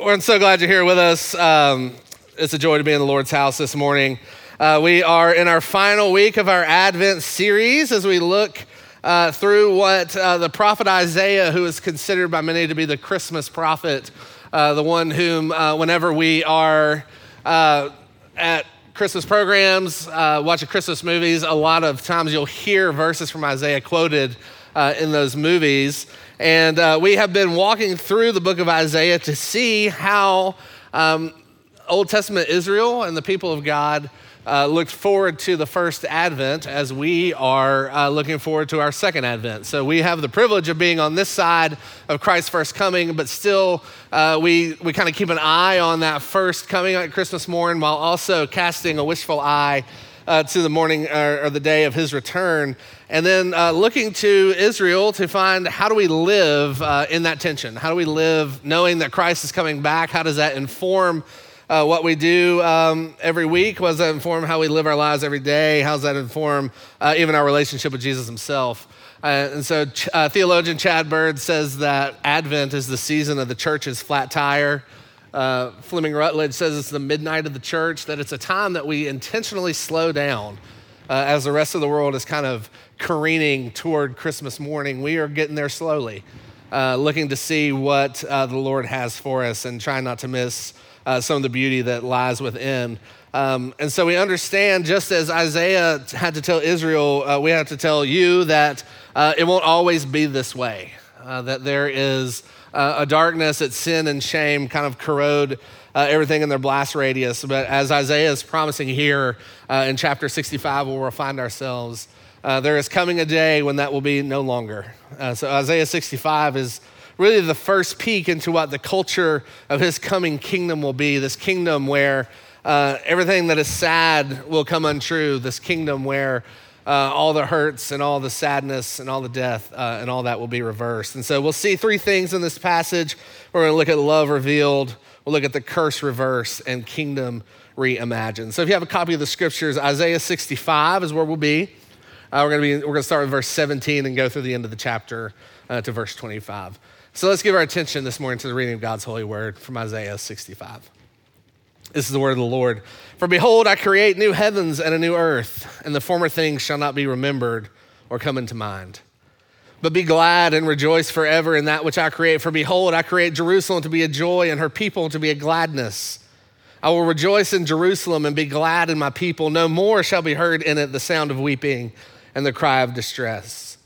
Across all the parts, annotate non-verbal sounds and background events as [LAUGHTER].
we're so glad you're here with us. Um, it's a joy to be in the Lord's house this morning. Uh, we are in our final week of our Advent series as we look uh, through what uh, the prophet Isaiah, who is considered by many to be the Christmas prophet, uh, the one whom, uh, whenever we are uh, at Christmas programs, watching Christmas movies, a lot of times you'll hear verses from Isaiah quoted in those movies. And uh, we have been walking through the book of Isaiah to see how um, Old Testament Israel and the people of God uh, looked forward to the first Advent as we are uh, looking forward to our second Advent. So we have the privilege of being on this side of Christ's first coming, but still uh, we, we kind of keep an eye on that first coming at Christmas morn while also casting a wishful eye uh, to the morning or, or, the day of his return. And then uh, looking to Israel to find how do we live uh, in that tension? How do we live knowing that Christ is coming back? How does that inform uh, what we do um, every week? Does that inform how we live our lives every day? How does that inform uh, even our relationship with Jesus himself? Uh, and so, theologian Chad Bird says that Advent is the season of the church's flat tire. Uh, Fleming Rutledge says it's the midnight of the church, that it's a time that we intentionally slow down uh, as the rest of the world is kind of careening toward Christmas morning. We are getting there slowly, uh, looking to see what uh, the Lord has for us and trying not to miss uh, some of the beauty that lies within. Um, and so we understand, just as Isaiah had to tell Israel, uh, we have to tell you that it won't always be this way, that there is uh, a darkness that sin and shame kind of corrode uh, everything in their blast radius. But as Isaiah is promising here uh, in chapter 65, where we'll find ourselves, uh, there is coming a day when that will be no longer. Uh, so Isaiah 65 is really the first peek into what the culture of his coming kingdom will be this kingdom where uh, everything that is sad will come untrue, this kingdom where uh, all the hurts and all the sadness and all the death uh, and all that will be reversed. And so we'll see three things in this passage. We're going to look at love revealed, we'll look at the curse reversed, and kingdom reimagined. So if you have a copy of the scriptures, Isaiah 65 is where we'll be. Uh, we're going to be we're going to start with verse 17 and go through the end of the chapter uh, to verse 25. So let's give our attention this morning to the reading of God's holy word from Isaiah 65. This is the word of the Lord. For behold, I create new heavens and a new earth, and the former things shall not be remembered or come into mind. But be glad and rejoice forever in that which I create. For behold, I create Jerusalem to be a joy and her people to be a gladness. I will rejoice in Jerusalem and be glad in my people. No more shall be heard in it the sound of weeping and the cry of distress.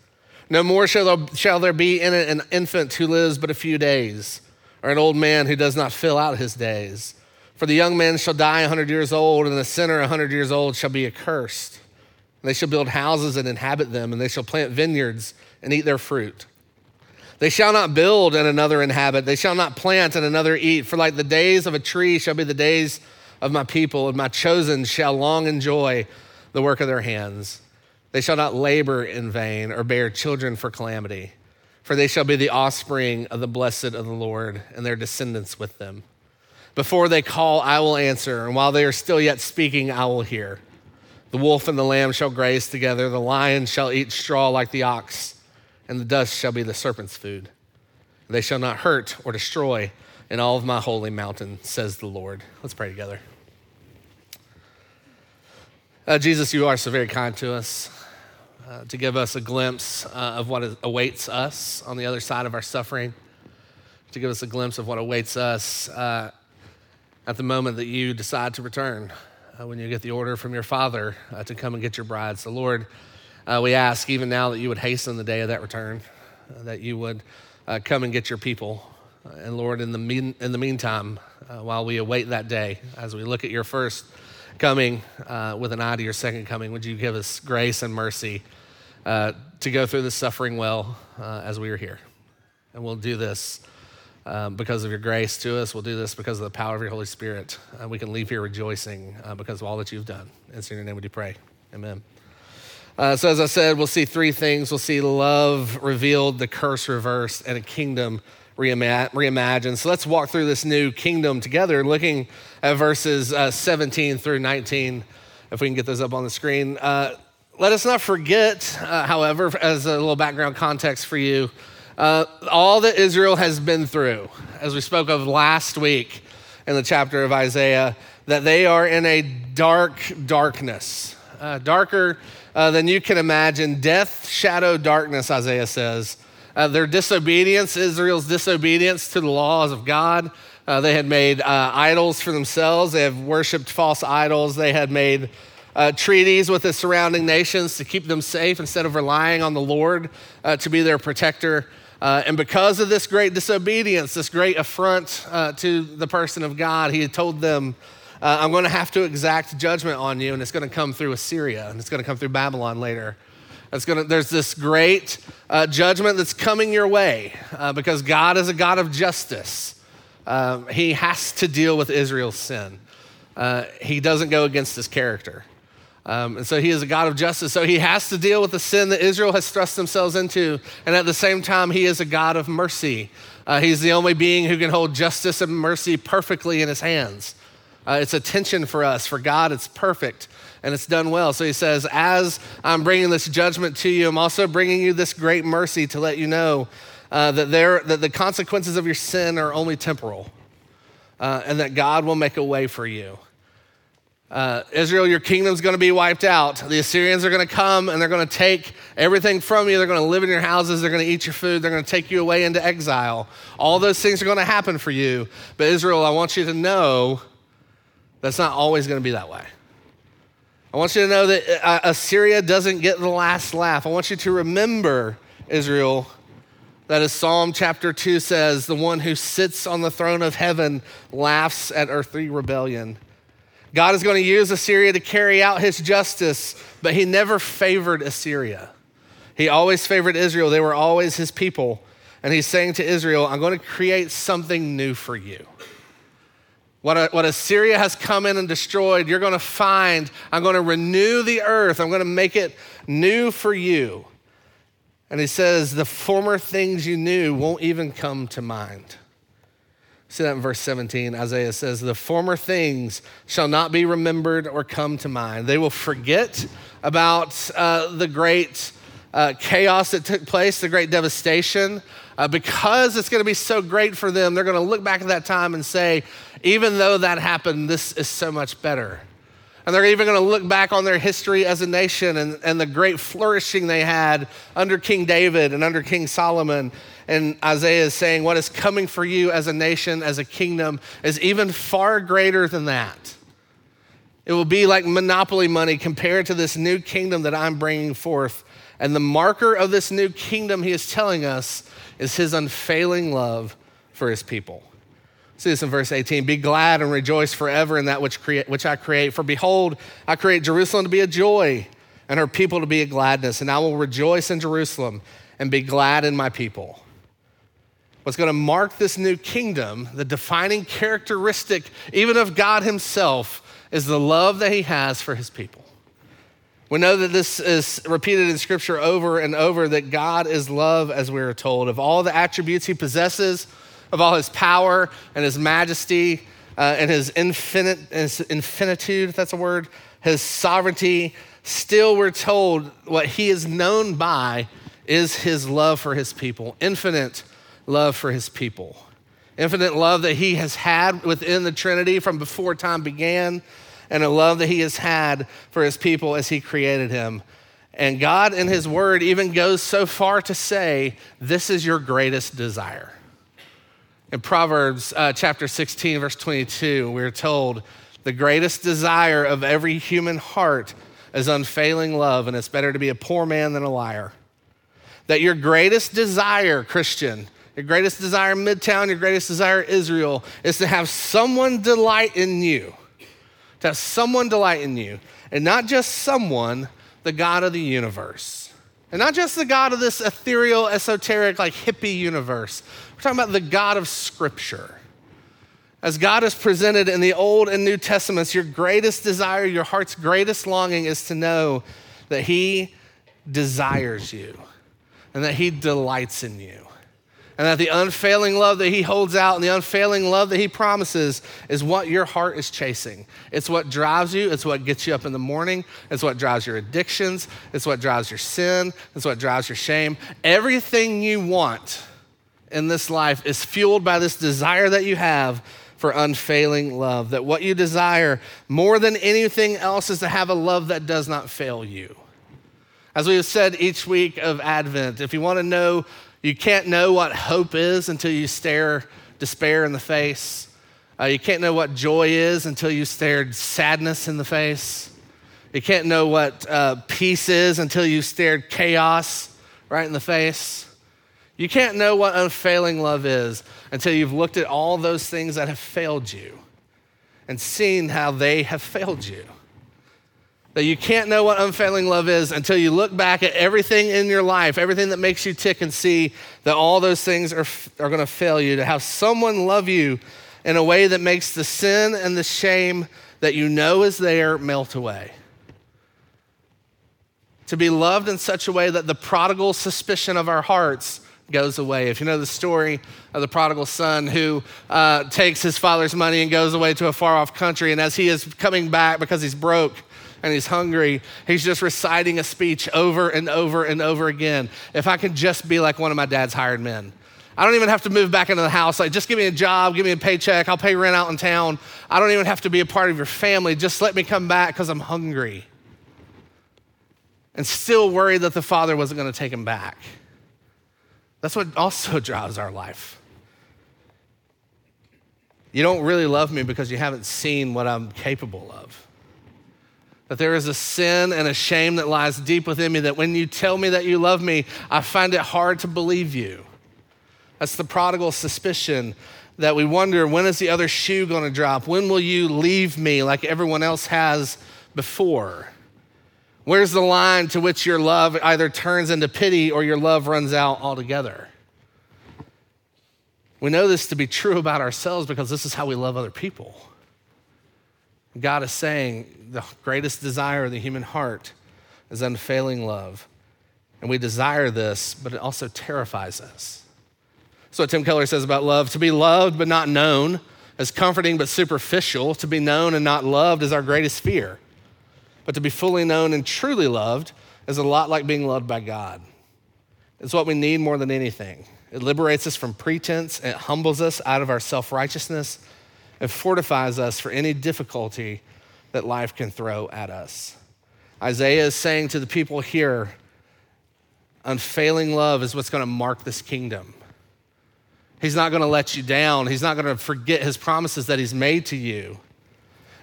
No more shall there, be in it an infant who lives but a few days, or an old man who does not fill out his days. For the young man shall die a hundred years old, and the sinner a hundred years old shall be accursed. They shall build houses and inhabit them, and they shall plant vineyards and eat their fruit. They shall not build and another inhabit. They shall not plant and another eat. For like the days of a tree shall be the days of my people, and my chosen shall long enjoy the work of their hands. They shall not labor in vain or bear children for calamity, for they shall be the offspring of the blessed of the Lord, and their descendants with them. Before they call, I will answer, and while they are still yet speaking, I will hear. The wolf and the lamb shall graze together, the lion shall eat straw like the ox, and the dust shall be the serpent's food. They shall not hurt or destroy in all of my holy mountain, says the Lord. Let's pray together. Uh, Jesus, you are so very kind to us uh, to give us a glimpse uh, of what awaits us on the other side of our suffering, to give us a glimpse of what awaits us uh, at the moment that you decide to return, uh, when you get the order from your Father uh, to come and get your bride. So, Lord, uh, we ask even now that you would hasten the day of that return, uh, that you would uh, come and get your people. And Lord, in the, mean, in the meantime, while we await that day, as we look at your first coming with an eye to your second coming, would you give us grace and mercy to go through the suffering well as we are here? And we'll do this um, because of your grace to us. We'll do this because of the power of your Holy Spirit. Uh, we can leave here rejoicing uh, because of all that you've done. And so In your name we do pray. Amen. Uh, so, as I said, we'll see three things. We'll see love revealed, the curse reversed, and a kingdom reimagined. So, let's walk through this new kingdom together, looking at verses uh, 17 through 19, if we can get those up on the screen. Uh, let us not forget, uh, however, as a little background context for you, uh, all that Israel has been through, as we spoke of last week in the chapter of Isaiah, that they are in a dark darkness, uh, darker uh, than you can imagine. Death, shadow, darkness, Isaiah says. Uh, their disobedience, Israel's disobedience to the laws of God. Uh, they had made uh, idols for themselves. They have worshiped false idols. They had made uh, treaties with the surrounding nations to keep them safe instead of relying on the Lord uh, to be their protector. Uh, and because of this great disobedience, this great affront uh, to the person of God, he had told them, uh, I'm going to have to exact judgment on you, and it's going to come through Assyria, and it's going to come through Babylon later. It's gonna, there's this great uh, judgment that's coming your way because God is a God of justice. Um, he has to deal with Israel's sin. he doesn't go against his character. Um, and so he is a God of justice. So he has to deal with the sin that Israel has thrust themselves into. And at the same time, he is a God of mercy. Uh, he's the only being who can hold justice and mercy perfectly in his hands. Uh, it's a tension for us. For God, it's perfect and it's done well. So he says, As I'm bringing this judgment to you, I'm also bringing you this great mercy to let you know uh, that, there, that the consequences of your sin are only temporal uh, and that God will make a way for you. Uh, Israel, your kingdom's going to be wiped out. The Assyrians are going to come and they're going to take everything from you. They're going to live in your houses. They're going to eat your food. They're going to take you away into exile. All those things are going to happen for you. But Israel, I want you to know that's not always going to be that way. I want you to know that uh, Assyria doesn't get the last laugh. I want you to remember, Israel, that as Psalm chapter 2 says, the one who sits on the throne of heaven laughs at earthly rebellion. God is going to use Assyria to carry out his justice, but he never favored Assyria. He always favored Israel. They were always his people. And he's saying to Israel, I'm going to create something new for you. What, what Assyria has come in and destroyed, you're going to find, I'm going to renew the earth. I'm going to make it new for you. And he says, the former things you knew won't even come to mind. See that in verse 17. Isaiah says, The former things shall not be remembered or come to mind. They will forget about uh, the great uh, chaos that took place, the great devastation. Uh, because it's going to be so great for them, they're going to look back at that time and say, even though that happened, this is so much better. And they're even going to look back on their history as a nation and, and the great flourishing they had under King David and under King Solomon. And Isaiah is saying, What is coming for you as a nation, as a kingdom, is even far greater than that. It will be like monopoly money compared to this new kingdom that I'm bringing forth. And the marker of this new kingdom, he is telling us, is his unfailing love for his people. See this in verse 18. Be glad and rejoice forever in that which, create, which I create. For behold, I create Jerusalem to be a joy and her people to be a gladness. And I will rejoice in Jerusalem and be glad in my people. What's going to mark this new kingdom, the defining characteristic, even of God Himself, is the love that He has for His people. We know that this is repeated in Scripture over and over that God is love, as we are told. Of all the attributes He possesses, of all his power and his majesty uh, and his, infinite, his infinitude, that's a word, his sovereignty, still we're told what he is known by is his love for his people, infinite love for his people. Infinite love that he has had within the Trinity from before time began, and a love that he has had for his people as he created him. And God, in his word, even goes so far to say, This is your greatest desire. In Proverbs uh, chapter 16, verse 22, we're told the greatest desire of every human heart is unfailing love, and it's better to be a poor man than a liar. That your greatest desire, Christian, your greatest desire, Midtown, your greatest desire, Israel, is to have someone delight in you. To have someone delight in you. And not just someone, the God of the universe. And not just the God of this ethereal, esoteric, like hippie universe, we're talking about the God of Scripture. As God is presented in the Old and New Testaments, your greatest desire, your heart's greatest longing is to know that He desires you and that He delights in you. And that the unfailing love that He holds out and the unfailing love that He promises is what your heart is chasing. It's what drives you, it's what gets you up in the morning, it's what drives your addictions, it's what drives your sin, it's what drives your shame. Everything you want in this life is fueled by this desire that you have for unfailing love. That what you desire more than anything else is to have a love that does not fail you. As we have said each week of Advent, if you want to know, you can't know what hope is until you stare despair in the face. Uh, you can't know what joy is until you stared sadness in the face. You can't know what uh, peace is until you stared chaos right in the face. You can't know what unfailing love is until you've looked at all those things that have failed you and seen how they have failed you. That you can't know what unfailing love is until you look back at everything in your life, everything that makes you tick, and see that all those things are, are going to fail you. To have someone love you in a way that makes the sin and the shame that you know is there melt away to be loved in such a way that the prodigal suspicion of our hearts goes away. If you know the story of the prodigal son who uh, takes his father's money and goes away to a far off country, and as he is coming back because he's broke, and he's hungry, he's just reciting a speech over and over and over again. If I could just be like one of my dad's hired men. I don't even have to move back into the house. Like, just give me a job, give me a paycheck, I'll pay rent out in town. I don't even have to be a part of your family. Just let me come back because I'm hungry. And still worried that the father wasn't going to take him back. That's what also [LAUGHS] drives our life. You don't really love me because you haven't seen what I'm capable of. That there is a sin and a shame that lies deep within me, that when you tell me that you love me, I find it hard to believe you. That's the prodigal suspicion that we wonder when is the other shoe going to drop? When will you leave me like everyone else has before? Where's the line to which your love either turns into pity or your love runs out altogether? We know this to be true about ourselves because this is how we love other people. God is saying the greatest desire of the human heart is unfailing love. And we desire this, but it also terrifies us. So, what Tim Keller says about love to be loved but not known is comforting but superficial. To be known and not loved is our greatest fear. But to be fully known and truly loved is a lot like being loved by God. It's what we need more than anything. It liberates us from pretense, it humbles us out of our self righteousness, it fortifies us for any difficulty that life can throw at us. Isaiah is saying to the people here, unfailing love is what's going to mark this kingdom. He's not going to let you down. He's not going to forget his promises that he's made to you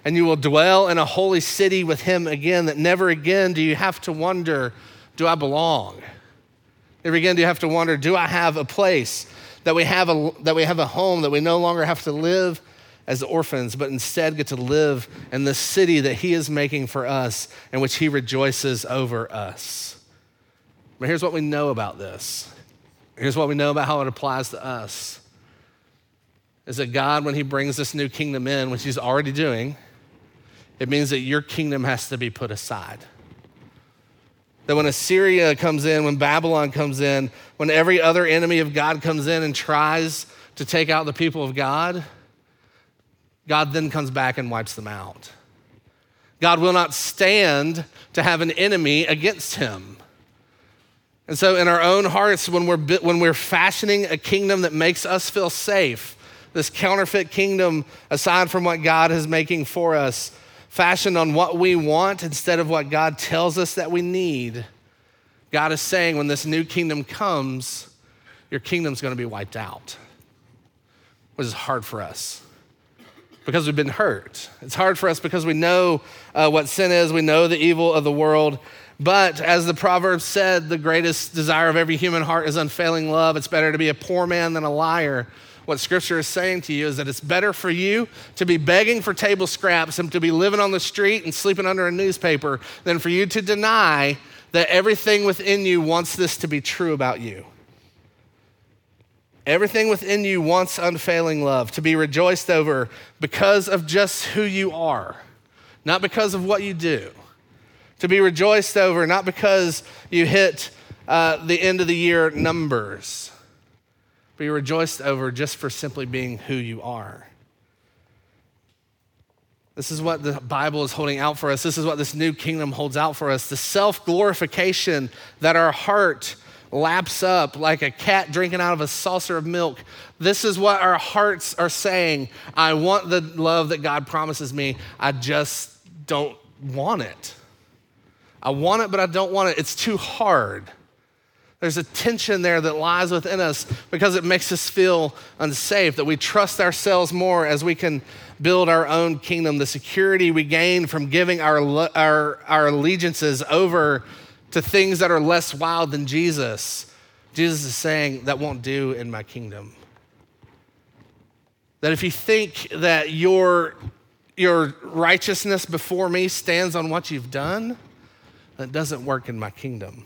and you will dwell in a holy city with him again, that never again do you have to wonder, do I belong? Never again do you have to wonder, do I have a place? That we have a, that we have a home, that we no longer have to live as orphans, but instead get to live in the city that he is making for us, in which he rejoices over us. But here's what we know about this. Here's what we know about how it applies to us is that God, when he brings this new kingdom in, which he's already doing, it means that your kingdom has to be put aside. That when Assyria comes in, when Babylon comes in, when every other enemy of God comes in and tries to take out the people of God, God then comes back and wipes them out. God will not stand to have an enemy against him. And so, in our own hearts, when we're, when we're fashioning a kingdom that makes us feel safe, this counterfeit kingdom, aside from what God is making for us, fashioned on what we want instead of what God tells us that we need, God is saying when this new kingdom comes, your kingdom's going to be wiped out, which is hard for us because we've been hurt. It's hard for us because we know uh, what sin is, we know the evil of the world. But as the proverb said, the greatest desire of every human heart is unfailing love. It's better to be a poor man than a liar what Scripture is saying to you is that it's better for you to be begging for table scraps and to be living on the street and sleeping under a newspaper than for you to deny that everything within you wants this to be true about you. Everything within you wants unfailing love, to be rejoiced over because of just who you are, not because of what you do. To be rejoiced over, not because you hit uh, the end of the year numbers be rejoiced over just for simply being who you are. This is what the Bible is holding out for us. This is what this new kingdom holds out for us the self glorification that our heart laps up like a cat drinking out of a saucer of milk. This is what our hearts are saying. I want the love that God promises me. I just don't want it. I want it, but I don't want it. It's too hard. There's a tension there that lies within us because it makes us feel unsafe, that we trust ourselves more as we can build our own kingdom. The security we gain from giving our, our, our allegiances over to things that are less wild than Jesus. Jesus is saying, that won't do in my kingdom. That if you think that your, your righteousness before me stands on what you've done, that doesn't work in my kingdom.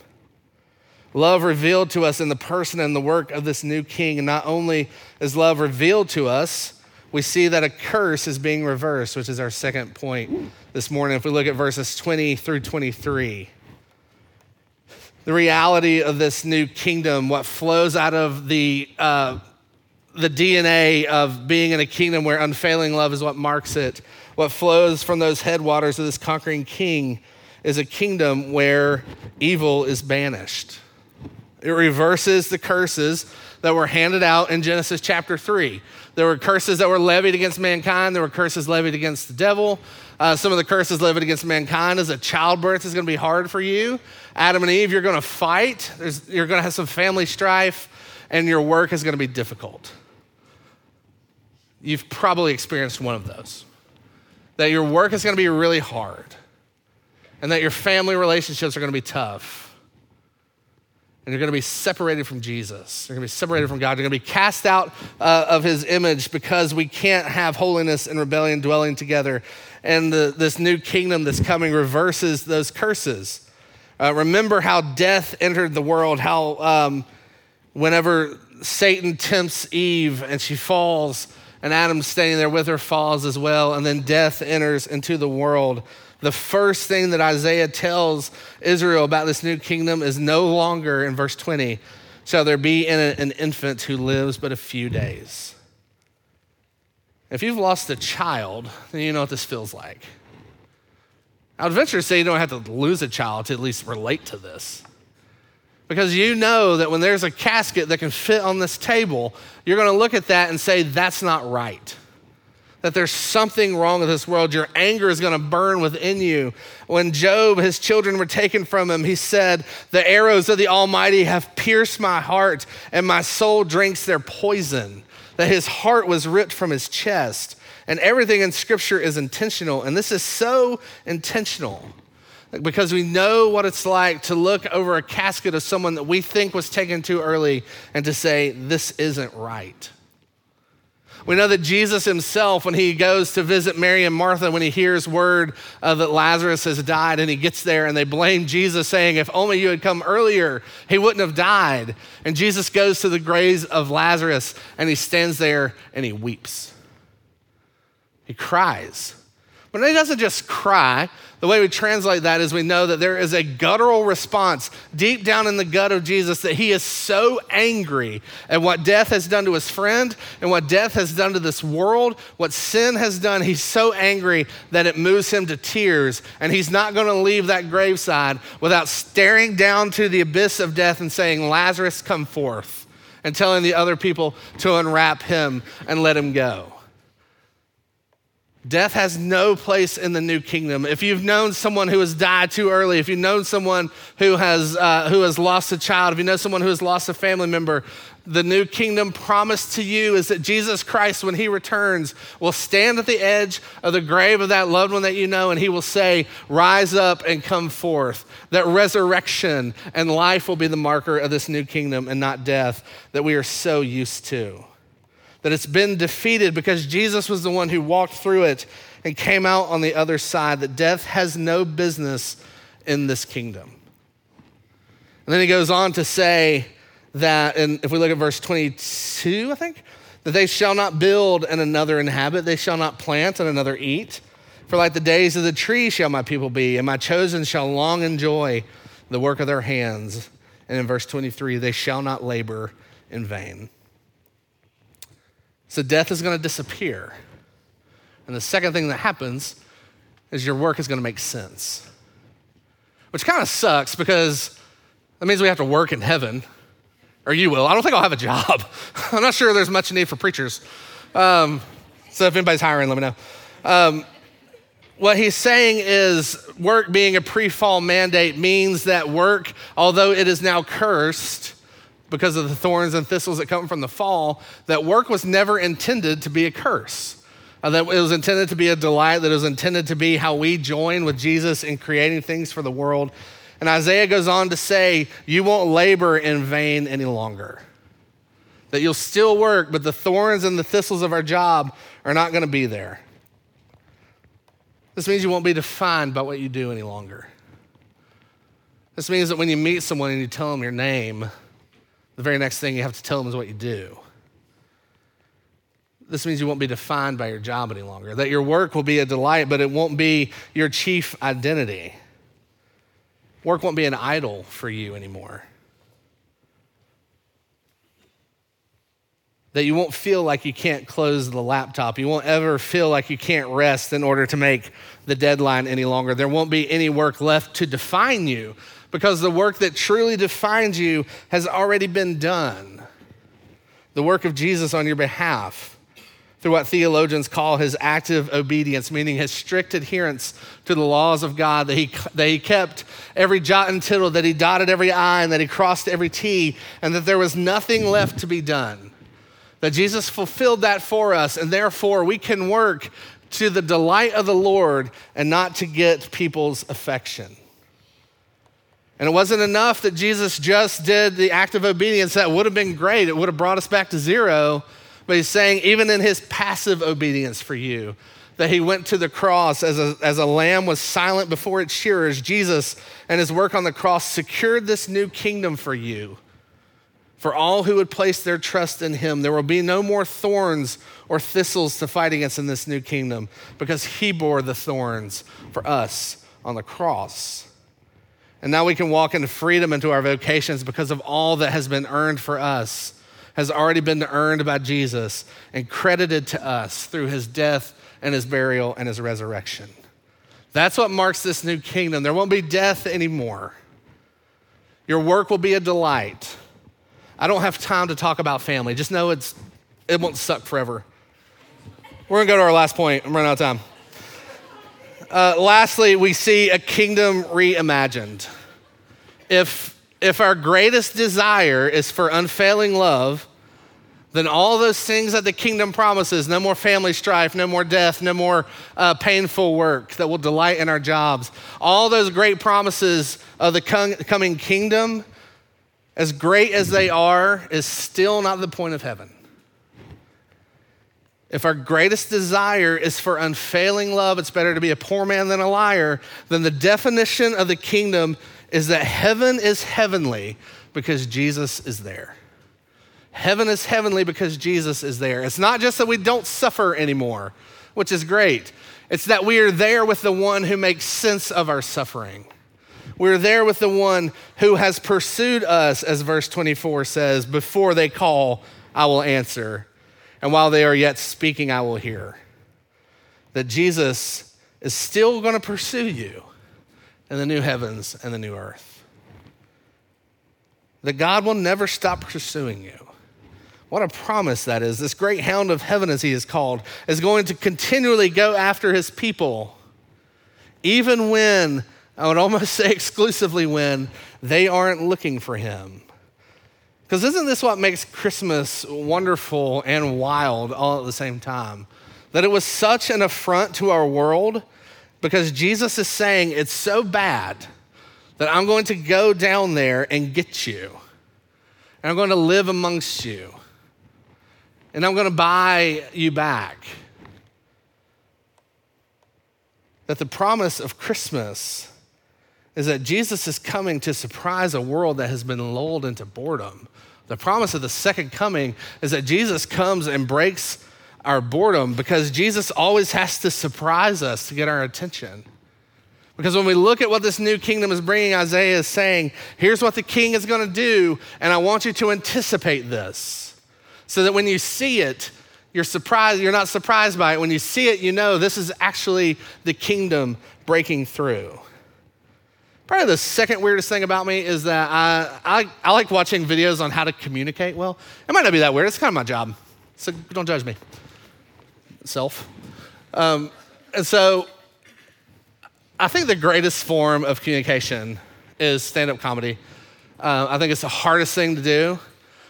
Love revealed to us in the person and the work of this new king. And not only is love revealed to us, we see that a curse is being reversed, which is our second point this morning. If we look at verses 20 through 23, the reality of this new kingdom, what flows out of the, uh, the DNA of being in a kingdom where unfailing love is what marks it, what flows from those headwaters of this conquering king is a kingdom where evil is banished. It reverses the curses that were handed out in Genesis chapter 3. There were curses that were levied against mankind, there were curses levied against the devil. Uh, some of the curses levied against mankind is that childbirth is going to be hard for you. Adam and Eve, you're going to fight, There's, you're going to have some family strife, and your work is going to be difficult. You've probably experienced one of those. That your work is going to be really hard, and that your family relationships are going to be tough and you're going to be separated from Jesus. You're going to be separated from God. You're going to be cast out uh, of his image because we can't have holiness and rebellion dwelling together. And the, this new kingdom that's coming reverses those curses. Uh, remember how death entered the world, how um, whenever Satan tempts Eve and she falls, and Adam standing there with her falls as well, and then death enters into the world the first thing that Isaiah tells Israel about this new kingdom is no longer in verse 20 shall there be in an infant who lives but a few days. If you've lost a child, then you know what this feels like. I would venture to say you don't have to lose a child to at least relate to this. Because you know that when there's a casket that can fit on this table, you're going to look at that and say, that's not right that there's something wrong with this world. Your anger is going to burn within you. When Job, his children were taken from him, he said, The arrows of the Almighty have pierced my heart, and my soul drinks their poison. That his heart was ripped from his chest. And everything in Scripture is intentional. And this is so intentional because we know what it's like to look over a casket of someone that we think was taken too early and to say, This isn't right. We know that Jesus himself, when he goes to visit Mary and Martha, when he hears word uh, that Lazarus has died, and he gets there and they blame Jesus, saying, If only you had come earlier, he wouldn't have died. And Jesus goes to the graves of Lazarus and he stands there and he weeps. He cries. But he doesn't just cry, the way we translate that is we know that there is a guttural response deep down in the gut of Jesus that he is so angry at what death has done to his friend and what death has done to this world, what sin has done. He's so angry that it moves him to tears. And he's not going to leave that graveside without staring down to the abyss of death and saying, Lazarus, come forth, and telling the other people to unwrap him and let him go. Death has no place in the new kingdom. If you've known someone who has died too early, if you've known someone who has, uh, who has lost a child, if you know someone who has lost a family member, the new kingdom promised to you is that Jesus Christ, when he returns, will stand at the edge of the grave of that loved one that you know, and he will say, Rise up and come forth. That resurrection and life will be the marker of this new kingdom and not death that we are so used to that it's been defeated because Jesus was the one who walked through it and came out on the other side, that death has no business in this kingdom. And then he goes on to say that, and if we look at verse 22, I think, that they shall not build and another inhabit, they shall not plant and another eat. For like the days of the tree shall my people be, and my chosen shall long enjoy the work of their hands. And in verse 23, they shall not labor in vain. So death is going to disappear. And the second thing that happens is your work is going to make sense. Which kind of sucks because That means we have to work in heaven, or you will. I don't think I'll have a job. [LAUGHS] I'm not sure there's much need for preachers. Um, so if anybody's hiring, let me know. Um, what he's saying is work being a pre fall mandate means that work, although it is now cursed because of the thorns and thistles that come from the fall, that work was never intended to be a curse. Uh, that it was intended to be a delight, that it was intended to be how we join with Jesus in creating things for the world and Isaiah goes on to say, You won't labor in vain any longer. That you'll still work, but the thorns and the thistles of our job are not going to be there. This means you won't be defined by what you do any longer. This means that when you meet someone and you tell them your name, the very next thing you have to tell them is what you do. This means you won't be defined by your job any longer. That your work will be a delight, but it won't be your chief identity. Work won't be an idol for you anymore. That you won't feel like you can't close the laptop. You won't ever feel like you can't rest in order to make the deadline any longer. There won't be any work left to define you because the work that truly defines you has already been done. The work of Jesus on your behalf through what theologians call his active obedience, meaning his strict adherence to the laws of God, that he, that he kept every jot and tittle, that he dotted every I, and that he crossed every T, and that there was nothing left to be done. That Jesus fulfilled that for us, and therefore we can work to the delight of the Lord and not to get people's affection. And it wasn't enough that Jesus just did the act of obedience. That would have been great. It would have brought us back to zero. But he's saying, even in his passive obedience for you, that he went to the cross as a, as a lamb was silent before its shearers, Jesus and his work on the cross secured this new kingdom for you. For all who would place their trust in him, there will be no more thorns or thistles to fight against in this new kingdom because he bore the thorns for us on the cross. And now we can walk into freedom into our vocations because of all that has been earned for us has already been earned by Jesus and credited to us through his death and his burial and his resurrection. That's what marks this new kingdom. There won't be death anymore. Your work will be a delight. I don't have time to talk about family. Just know it's, it won't suck forever. We're going to go to our last point. I'm running out of time. Uh, lastly, we see a kingdom reimagined. If if our greatest desire is for unfailing love, then all those things that the kingdom promises no more family strife, no more death, no more uh, painful work that will delight in our jobs all those great promises of the coming kingdom, as great as they are, is still not the point of heaven. If our greatest desire is for unfailing love, it's better to be a poor man than a liar, then the definition of the kingdom is that heaven is heavenly because Jesus is there. Heaven is heavenly because Jesus is there. It's not just that we don't suffer anymore, which is great. It's that we are there with the one who makes sense of our suffering. We're there with the one who has pursued us, as verse 24 says, before they call, I will answer. And while they are yet speaking, I will hear. That Jesus is still going to pursue you in the new heavens and the new earth. That God will never stop pursuing you. What a promise that is. This great hound of heaven, as he is called, is going to continually go after his people, even when, I would almost [LAUGHS] say exclusively when, they aren't looking for him. Because isn't this what makes Christmas wonderful and wild all at the same time? That it was such an affront to our world because Jesus is saying it's so bad that I'm going to go down there and get you. And I'm going to live amongst you. And I'm going to buy you back. That the promise of Christmas is that Jesus is coming to surprise a world that has been lulled into boredom. The promise of the second coming is that Jesus comes and breaks our boredom because Jesus always has to surprise us to get our attention. Because when we look at what this new kingdom is bringing, Isaiah is saying, here's what the king is going to do, and I want you to anticipate this. So that when you see it, you're surprised, you're not surprised by it. When you see it, you know this is actually the kingdom breaking through. Probably the second weirdest thing about me is that I, I, I like watching videos on how to communicate well. It might not be that weird, it's kind of my job. So don't judge me. Self. Um, and so I think the greatest form of communication is stand up comedy. Uh, I think it's the hardest thing to do.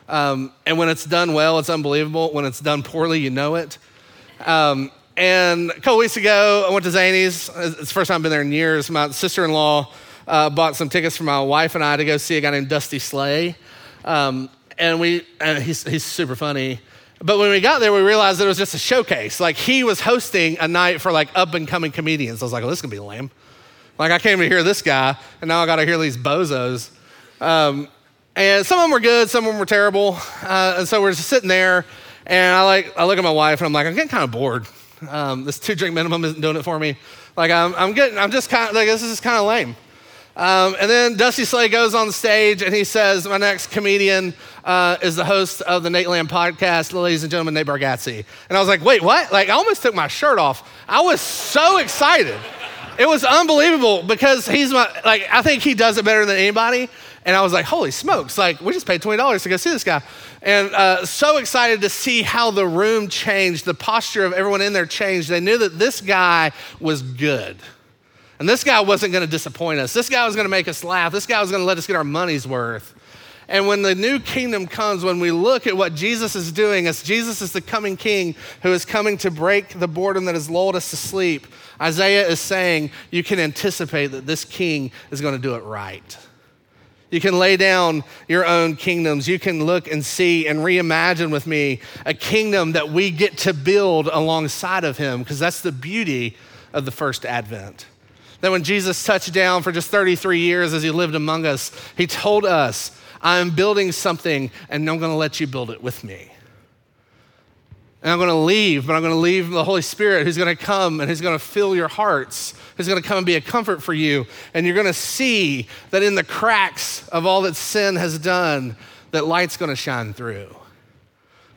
Um, and when it's done well, it's unbelievable. When it's done poorly, you know it. Um, and a couple weeks ago, I went to Zanies. It's the first time I've been there in years. My sister in law uh, bought some tickets for my wife and I to go see a guy named Dusty Slay. Um, and we, and he's, he's super funny. But when we got there, we realized that it was just a showcase. Like he was hosting a night for like up and coming comedians. I was like, oh, this is gonna be lame. Like I came to hear this guy, and now I got to hear these bozos. Um, and some of them were good, some of them were terrible. Uh, and so we're just sitting there, and I like I look at my wife, and I'm like, I'm getting kind of bored. Um, this two drink minimum isn't doing it for me. Like I'm, I'm getting, I'm just kind of like this is kind of lame. Um, and then Dusty Slay goes on stage and he says, My next comedian uh, is the host of the Nateland podcast, ladies and gentlemen, Nate Bargatze. And I was like, Wait, what? Like, I almost took my shirt off. I was so excited. It was unbelievable because he's my, like, I think he does it better than anybody. And I was like, Holy smokes, like, we just paid $20 to go see this guy. And uh, so excited to see how the room changed, the posture of everyone in there changed. They knew that this guy was good. And this guy wasn't going to disappoint us. This guy was going to make us laugh. This guy was going to let us get our money's worth. And when the new kingdom comes, when we look at what Jesus is doing, as Jesus is the coming king who is coming to break the boredom that has lulled us to sleep, Isaiah is saying you can anticipate that this king is going to do it right. You can lay down your own kingdoms. You can look and see and reimagine with me a kingdom that we get to build alongside of him, because that's the beauty of the first advent that when Jesus touched down for just 33 years as he lived among us, he told us, I'm building something and I'm going to let you build it with me. And I'm going to leave, but I'm going to leave the Holy Spirit who's going to come and he's going to fill your hearts, who's going to come and be a comfort for you. And you're going to see that in the cracks of all that sin has done, that light's going to shine through.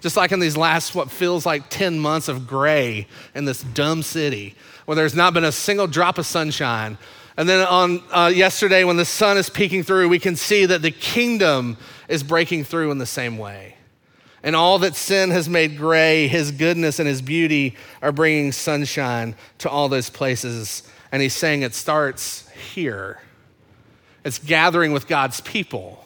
Just like in these last, what feels like 10 months of gray in this dumb city, where there's not been a single drop of sunshine. And then on uh, yesterday, when the sun is peeking through, we can see that the kingdom is breaking through in the same way. And all that sin has made gray, his goodness and his beauty are bringing sunshine to all those places. And he's saying it starts here. It's gathering with God's people.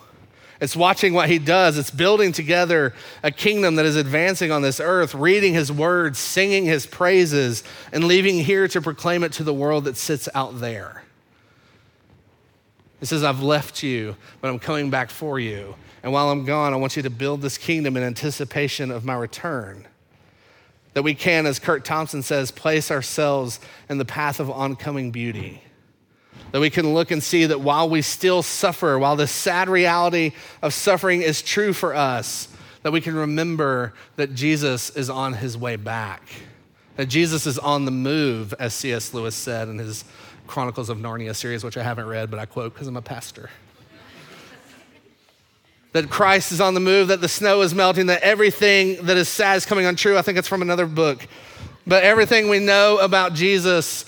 It's watching what he does. It's building together a kingdom that is advancing on this earth, reading his words, singing his praises, and leaving here to proclaim it to the world that sits out there. He says, I've left you, but I'm coming back for you. And while I'm gone, I want you to build this kingdom in anticipation of my return. That we can, as Curt Thompson says, place ourselves in the path of oncoming beauty that we can look and see that while we still suffer, while the sad reality of suffering is true for us, that we can remember that Jesus is on his way back, that Jesus is on the move, as C.S. Lewis said in his Chronicles of Narnia series, which I haven't read, but I quote because I'm a pastor. that Christ is on the move, that the snow is melting, that everything that is sad is coming untrue. I think it's from another book. But everything we know about Jesus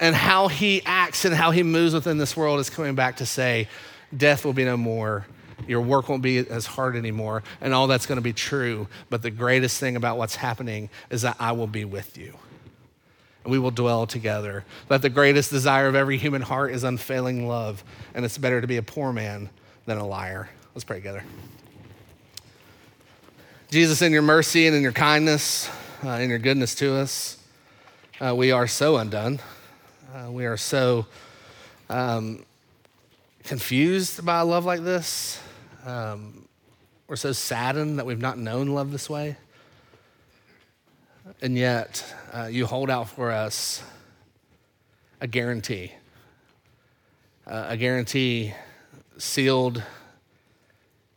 and how he acts and how he moves within this world is coming back to say, death will be no more. Your work won't be as hard anymore, and all that's going to be true. But the greatest thing about what's happening is that I will be with you. And we will dwell together. That the greatest desire of every human heart is unfailing love, and it's better to be a poor man than a liar. Let's pray together. Jesus, in your mercy and in your kindness, uh, in your goodness to us, uh, we are so undone. Uh, we are so um, confused by a love like this. Um, we're so saddened that we've not known love this way. And yet, uh, you hold out for us a guarantee, uh, a guarantee sealed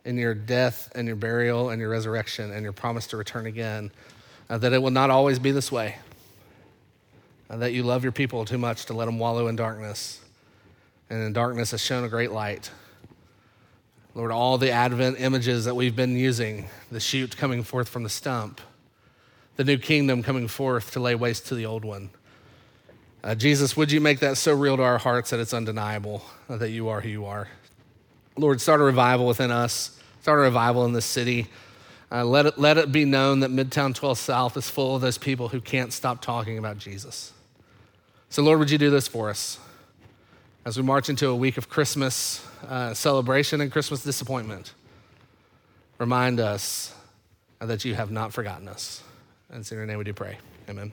in your death and your burial and your resurrection and your promise to return again, uh, that it will not always be this way that you love your people too much to let them wallow in darkness. And in darkness has shown a great light. Lord, all the Advent images that we've been using the shoot coming forth from the stump, the new kingdom coming forth to lay waste to the old one. Uh, Jesus, would you make that so real to our hearts that it's undeniable that you are who you are? Lord, start a revival within us, start a revival in this city. Uh, let, it, let it be known that Midtown 12 South is full of those people who can't stop talking about Jesus. So, Lord, would you do this for us as we march into a week of Christmas uh, celebration and Christmas disappointment? Remind us that you have not forgotten us. And in your name we do pray. Amen.